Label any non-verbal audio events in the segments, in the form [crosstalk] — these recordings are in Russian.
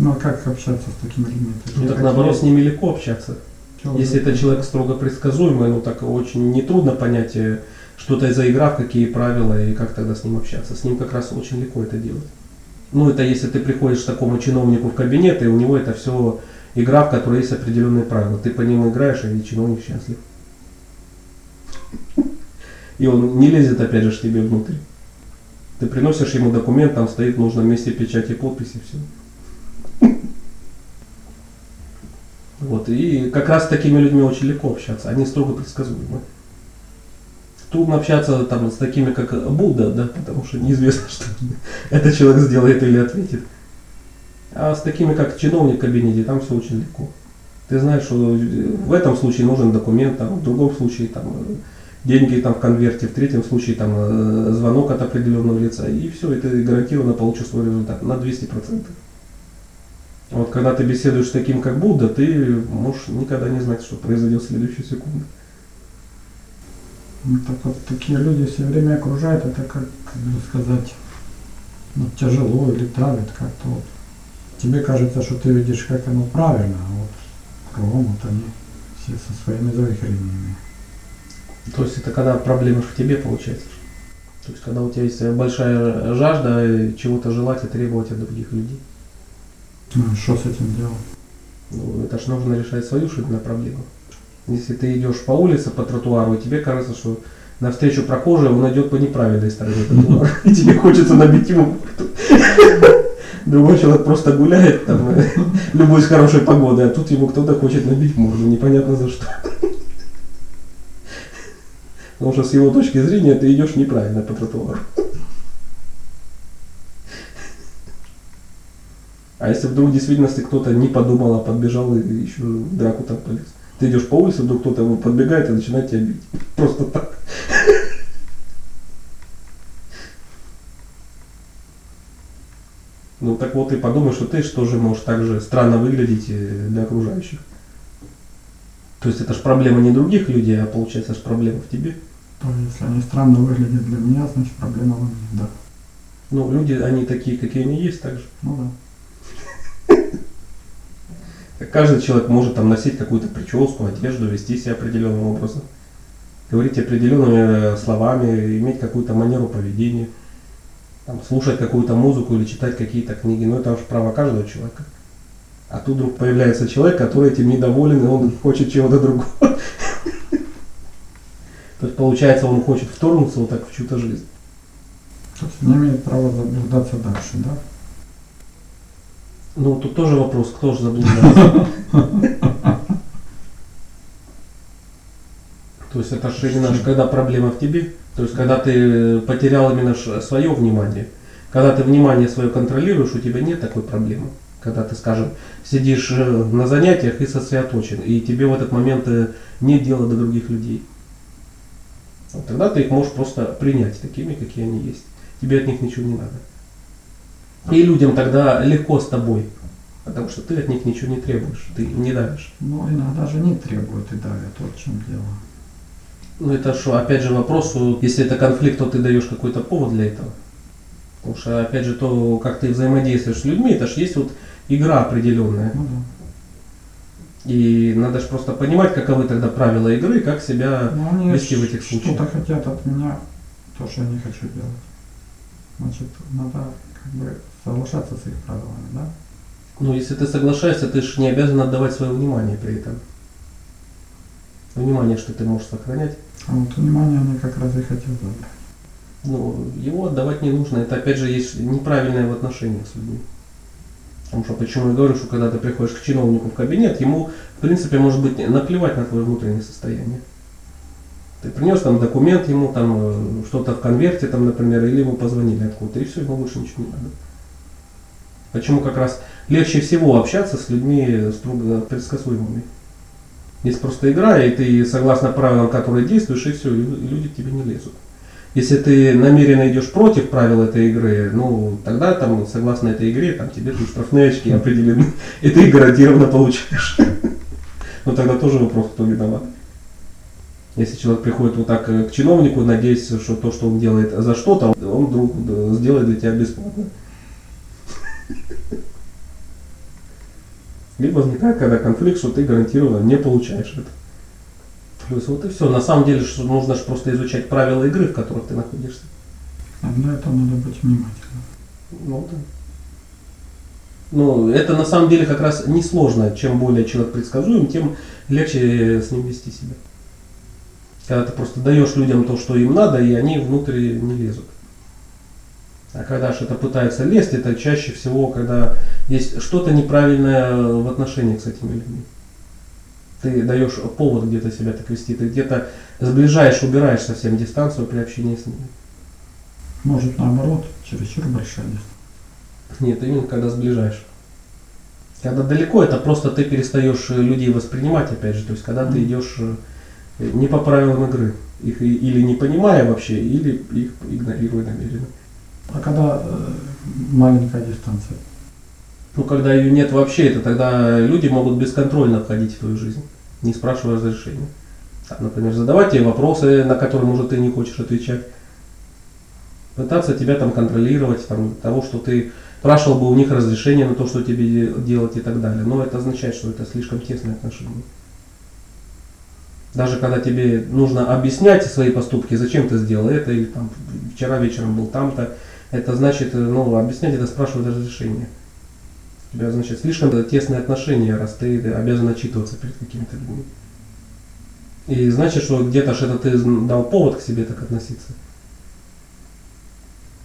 Ну а как общаться с такими людьми? Ну так наоборот, с ними легко общаться. Чего Если это человек строго предсказуемый, ну так очень нетрудно понять, э, что это за игра, в какие правила и как тогда с ним общаться. С ним как раз очень легко это делать. Ну это если ты приходишь к такому чиновнику в кабинет, и у него это все игра, в которой есть определенные правила. Ты по ним играешь, и чиновник счастлив. И он не лезет опять же тебе внутрь. Ты приносишь ему документ, там стоит в нужном месте печать и подпись, и все. Вот, и как раз с такими людьми очень легко общаться, они строго предсказуемы. Трудно общаться там с такими, как Будда, да, потому что неизвестно, [laughs] что этот человек сделает или ответит. А с такими, как чиновник в кабинете, там все очень легко. Ты знаешь, что в этом случае нужен документ, там, в другом случае там, деньги там, в конверте, в третьем случае там, э, звонок от определенного лица, и все, и ты гарантированно получишь свой результат на 200%. Вот когда ты беседуешь с таким, как Будда, ты можешь никогда не знать, что произойдет в следующую секунду. Ну, так вот такие люди все время окружают, это как, сказать, ну, тяжело или давит как-то вот. Тебе кажется, что ты видишь, как оно правильно, а вот вот они все со своими завихрениями. То есть это когда проблема в тебе получается. То есть когда у тебя есть большая жажда э, чего-то желать и требовать от других людей. Ну, что с этим делать? Ну, это ж нужно решать свою жизненную проблему. Если ты идешь по улице, по тротуару, и тебе кажется, что навстречу прохожий он идет по неправильной стороне тротуара, [laughs] и тебе хочется набить ему. Другой человек просто гуляет, там, э, любой с хорошей погодой, а тут ему кто-то хочет набить морду, непонятно за что. Потому что с его точки зрения ты идешь неправильно по тротуару. А если вдруг в действительности кто-то не подумал, а подбежал и еще в драку там полез. Ты идешь по улице, вдруг кто-то его подбегает и начинает тебя бить. Просто так. [laughs] Ну так вот и подумай, что ты же тоже можешь так же странно выглядеть э, для окружающих. То есть это же проблема не других людей, а получается же проблема в тебе. То если они странно выглядят для меня, значит проблема во мне, да. Ну, люди, они такие, какие они есть, так же. Ну да. Каждый человек может там носить какую-то прическу, одежду, вести себя определенным образом, говорить определенными э, словами, иметь какую-то манеру поведения, там, слушать какую-то музыку или читать какие-то книги. Но это уж право каждого человека. А тут вдруг появляется человек, который этим недоволен, и он [laughs] хочет чего-то другого. То есть получается, он хочет вторгнуться вот так в чью-то жизнь. То есть не имеет права заблуждаться дальше, да? Ну, тут тоже вопрос, кто же заблуждается. То есть это же именно когда проблема в тебе, то есть когда ты потерял именно свое внимание, когда ты внимание свое контролируешь, у тебя нет такой проблемы. Когда ты, скажем, сидишь э, на занятиях и сосредоточен, и тебе в этот момент э, нет дела до других людей. Вот тогда ты их можешь просто принять такими, какие они есть. Тебе от них ничего не надо. И людям тогда легко с тобой, потому что ты от них ничего не требуешь, ты не давишь. Ну, иногда же не требуют и давят, вот в чем дело. Ну это что, опять же вопрос, если это конфликт, то ты даешь какой-то повод для этого. Потому что, опять же, то, как ты взаимодействуешь с людьми, это же есть вот игра определенная. Ну да. И надо же просто понимать, каковы тогда правила игры, как себя... Но они вести в этих случаях. что-то хотят от меня, то, что я не хочу делать. Значит, надо как бы соглашаться с их правилами, да? Ну, если ты соглашаешься, ты же не обязан отдавать свое внимание при этом. Внимание, что ты можешь сохранять. А вот внимание они как раз и хотят забрать. Ну, его отдавать не нужно. Это опять же есть неправильное в отношениях с людьми. Потому что почему я говорю, что когда ты приходишь к чиновнику в кабинет, ему, в принципе, может быть наплевать на твое внутреннее состояние. Ты принес там документ ему, там э, что-то в конверте, там, например, или ему позвонили откуда-то, и все, ему больше ничего не надо. Почему как раз легче всего общаться с людьми строго предсказуемыми. Есть просто игра, и ты согласно правилам, которые действуешь, и все, и люди к тебе не лезут. Если ты намеренно идешь против правил этой игры, ну тогда там, согласно этой игре, там тебе тут штрафные очки [laughs] определены, и ты гарантированно получаешь. [laughs] Но тогда тоже вопрос, кто виноват. Если человек приходит вот так э, к чиновнику, надеясь, что то, что он делает за что-то, он вдруг э, сделает для тебя бесплатно. Либо возникает, когда конфликт, что ты гарантированно не получаешь это. То есть вот и все. На самом деле, что нужно же просто изучать правила игры, в которых ты находишься. А на это надо быть внимательным. Ну да. Ну, это на самом деле как раз несложно. Чем более человек предсказуем, тем легче с ним вести себя. Когда ты просто даешь людям то, что им надо, и они внутрь не лезут. А когда что-то пытаются лезть, это чаще всего, когда есть что-то неправильное в отношениях с этими людьми. Ты даешь повод где-то себя так вести, ты где-то сближаешь, убираешь совсем дистанцию при общении с ними. Может наоборот, чересчур большая дистанция. Нет, именно когда сближаешь. Когда далеко, это просто ты перестаешь э, людей воспринимать, опять же, то есть когда ты Мгм. идешь э, не по правилам игры, их или не понимая вообще, или их игнорируя намеренно. А когда э, маленькая дистанция? Ну, когда ее нет вообще, это тогда люди могут бесконтрольно входить в твою жизнь, не спрашивая разрешения. Там, например, задавать тебе вопросы, на которые, может, ты не хочешь отвечать. Пытаться тебя там контролировать, там, того, что ты спрашивал бы у них разрешение на то, что тебе де- делать и так далее. Но это означает, что это слишком тесные отношения. Даже когда тебе нужно объяснять свои поступки, зачем ты сделал это, или там вчера вечером был там-то, это значит, э, ну, объяснять это спрашивать разрешение. У тебя, значит, слишком тесные отношения, раз ты обязан отчитываться перед какими-то людьми. И значит, что где-то что-то ты дал повод к себе так относиться.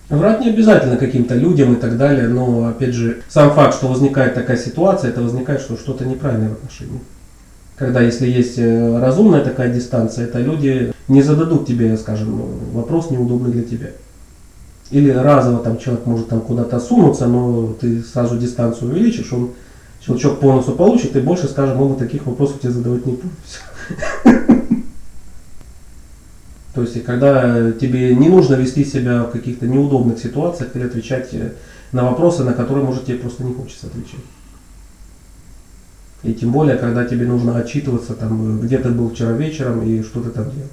Врать не обязательно каким-то людям и так далее, но, опять же, сам факт, что возникает такая ситуация, это возникает, что что-то неправильное в отношениях. Когда, если есть э, разумная такая дистанция, это люди не зададут тебе, скажем, вопрос неудобный для тебя. Или разово там человек может там куда-то сунуться, но ты сразу дистанцию увеличишь, он щелчок по носу получит, и больше, скажем, он таких вопросов тебе задавать не будет. [laughs] То есть, когда тебе не нужно вести себя в каких-то неудобных ситуациях или отвечать э, на вопросы, на которые, может, тебе просто не хочется отвечать. И тем более, когда тебе нужно отчитываться, там, где ты был вчера вечером и что ты там делал.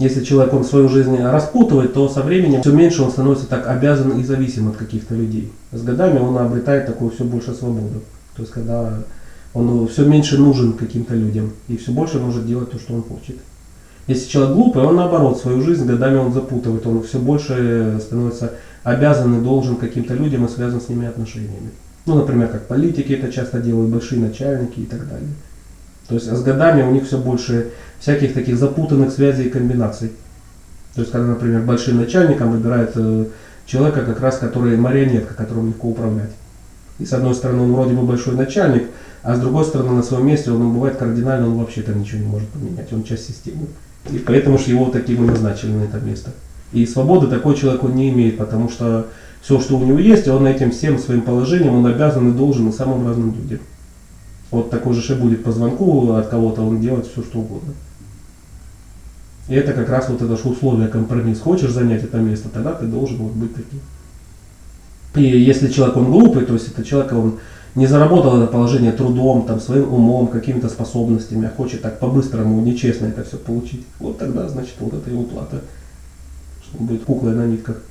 Если человек он свою жизнь распутывает, то со временем все меньше он становится так обязан и зависим от каких-то людей. С годами он обретает такую все больше свободу. То есть когда он все меньше нужен каким-то людям и все больше может делать то, что он хочет. Если человек глупый, он наоборот свою жизнь годами он запутывает, он все больше становится обязан и должен каким-то людям и связан с ними отношениями. Ну, например, как политики это часто делают, большие начальники и так далее. То есть с годами у них все больше всяких таких запутанных связей и комбинаций. То есть, когда, например, большим начальником выбирают э, человека, как раз который марионетка, которым легко управлять. И с одной стороны, он вроде бы большой начальник, а с другой стороны, на своем месте он бывает кардинально, он вообще там ничего не может поменять, он часть системы. И поэтому же его таким и назначили на это место. И свободы такой человек он не имеет, потому что все, что у него есть, он этим всем своим положением, он обязан и должен и самым разным людям. Вот такой же будет по звонку от кого-то, он делает все, что угодно. И это как раз вот это же условие, компромисс. Хочешь занять это место, тогда ты должен вот быть таким. И если человек он глупый, то есть это человек он не заработал это положение трудом, там, своим умом, какими-то способностями, а хочет так по-быстрому, нечестно это все получить, вот тогда, значит, вот это его плата, что он будет куклой на нитках.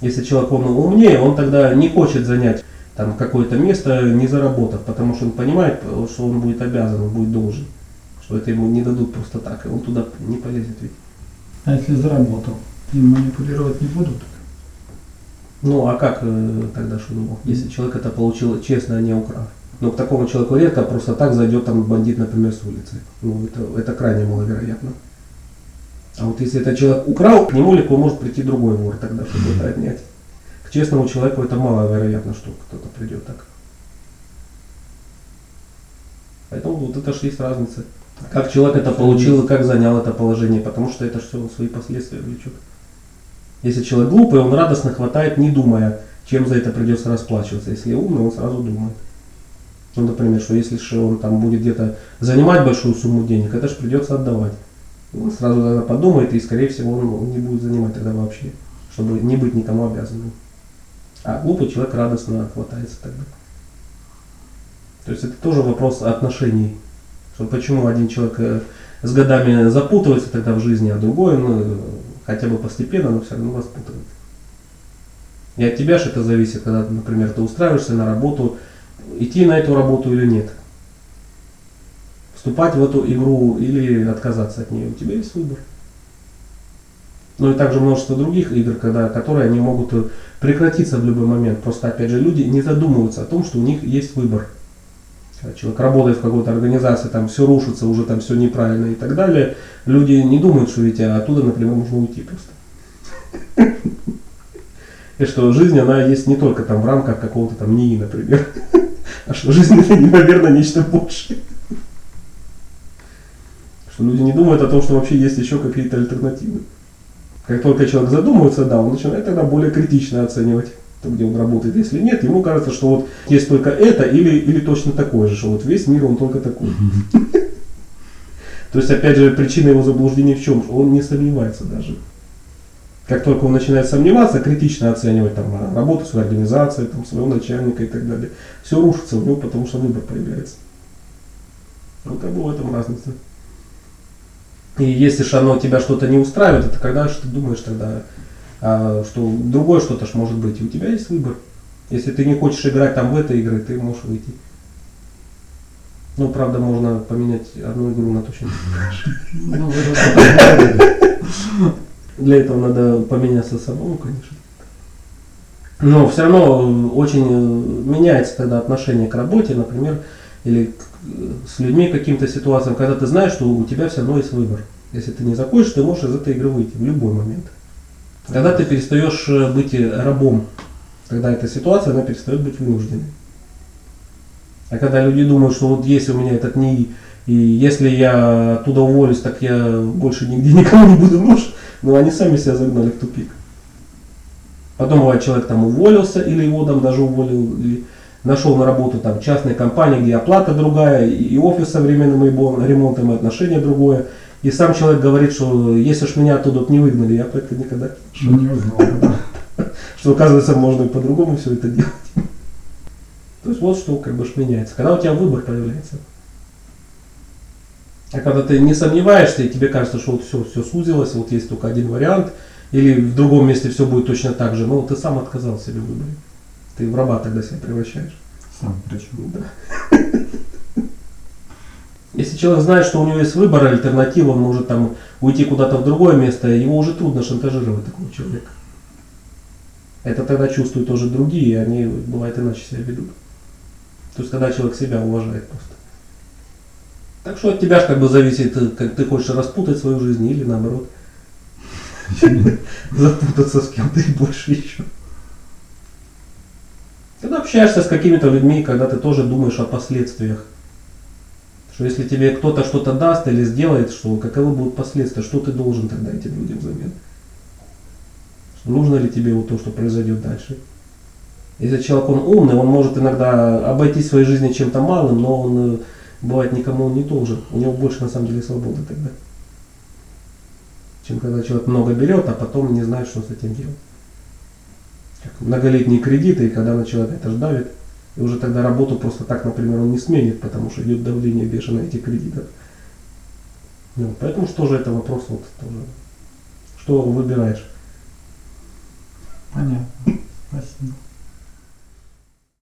Если человек он умнее, он тогда не хочет занять там какое-то место, не заработав, потому что он понимает, что он будет обязан, он будет должен, что это ему не дадут просто так, и он туда не полезет ведь. А если заработал, им манипулировать не будут? Ну а как э, тогда мог, если человек это получил честно, а не украв? Но к такому человеку редко просто так зайдет там бандит, например, с улицы. Ну это, это крайне маловероятно. А вот если этот человек украл, к нему легко может прийти другой вор тогда, чтобы это отнять. К честному человеку это маловероятно, что кто-то придет так. Поэтому вот это же есть разница. Как человек это получил и как занял это положение, потому что это все свои последствия влечет. Если человек глупый, он радостно хватает, не думая, чем за это придется расплачиваться. Если умный, он сразу думает. Ну, например, что если же он там будет где-то занимать большую сумму денег, это же придется отдавать. И Он сразу тогда подумает, и, скорее всего, он не будет занимать тогда вообще, чтобы не быть никому обязанным. А глупый человек радостно хватается тогда. То есть это тоже вопрос отношений. Что почему один человек э, с годами запутывается тогда в жизни, а другой, ну, хотя бы постепенно, но все равно распутывает. И от тебя же это зависит, когда, например, ты устраиваешься на работу, идти на эту работу или нет. Вступать в эту игру или отказаться от нее. У тебя есть выбор. Ну и также множество других игр, когда, которые они могут э, прекратиться в любой момент. Просто опять же люди не задумываются о том, что у них есть выбор. Человек работает в какой-то организации, там все рушится, уже там все неправильно и так далее, люди не думают, что ведь оттуда, например, можно уйти просто. И что жизнь, она есть не только там в рамках какого-то там НИИ, например, а что жизнь это, наверное, нечто большее. Что люди не думают о том, что вообще есть еще какие-то альтернативы. Как только человек задумывается, да, он начинает тогда более критично оценивать то, где он работает. Если нет, ему кажется, что вот есть только это или, или точно такое же, что вот весь мир он только такой. [laughs] То есть, опять же, причина его заблуждения в чем? Он не сомневается даже. Как только он начинает сомневаться, критично оценивать там, а, работу своей организации, там, своего начальника и так далее, все рушится у него, потому что выбор появляется. Вот как бы в этом разница. И если же оно тебя что-то не устраивает, это когда же ты думаешь тогда, а, что другое что-то ж может быть, и у тебя есть выбор. Если ты не хочешь играть там в этой игры, ты можешь выйти. Ну, правда, можно поменять одну игру на то, что не Ну. [laughs] Для этого надо поменяться самому, конечно. Но все равно очень э, меняется тогда отношение к работе, например, или э, с людьми каким-то ситуациям, когда ты знаешь, что у тебя все равно есть выбор. Если ты не захочешь, ты можешь из этой игры выйти в любой момент. Тогда ты перестаешь э, быть э, рабом. Тогда эта ситуация, она перестает быть вынужденной. А когда люди думают, что вот если у меня этот НИИ, и если я оттуда уволюсь, так я больше нигде [laughs] никому не буду нужен, но они сами себя загнали в тупик. Потом бывает человек там уволился, или его там даже уволил, или нашел на работу там частной компании, где оплата другая, и офис современным ремон- ремонтом, и отношение другое. И сам человек говорит, что если ж меня оттуда не выгнали, я про это никогда Что не узнал, [laughs] что оказывается можно и по-другому все это делать. [laughs] То есть вот что как бы меняется. Когда у тебя выбор появляется. А когда ты не сомневаешься, и тебе кажется, что вот все, все сузилось, вот есть только один вариант, или в другом месте все будет точно так же, ну ты сам отказал себе в выборе. Ты в раба тогда себя превращаешь. Сам причем. Да. Если человек знает, что у него есть выбор, альтернатива, он может там уйти куда-то в другое место, его уже трудно шантажировать такого человека. Это тогда чувствуют тоже другие, и они, бывает, иначе себя ведут. То есть, когда человек себя уважает просто. Так что от тебя ж как бы зависит, как ты хочешь распутать свою жизнь или наоборот запутаться с кем-то и больше еще. Общаешься с какими-то людьми, когда ты тоже думаешь о последствиях. Что если тебе кто-то что-то даст или сделает, что каковы будут последствия, что ты должен тогда этим людям взамен? Что нужно ли тебе вот то, что произойдет дальше? Если человек он умный, он может иногда обойти своей жизни чем-то малым, но он э, бывает никому он не должен. У него больше на самом деле свободы тогда. Чем когда человек много берет, а потом не знает, что с этим делать. Многолетние кредиты, и когда на человека это ж давит, и уже тогда работу просто так, например, он не сменит, потому что идет давление бешеное этих кредитов. Ну, поэтому что же это вопрос вот тоже. Что выбираешь? Понятно. Спасибо.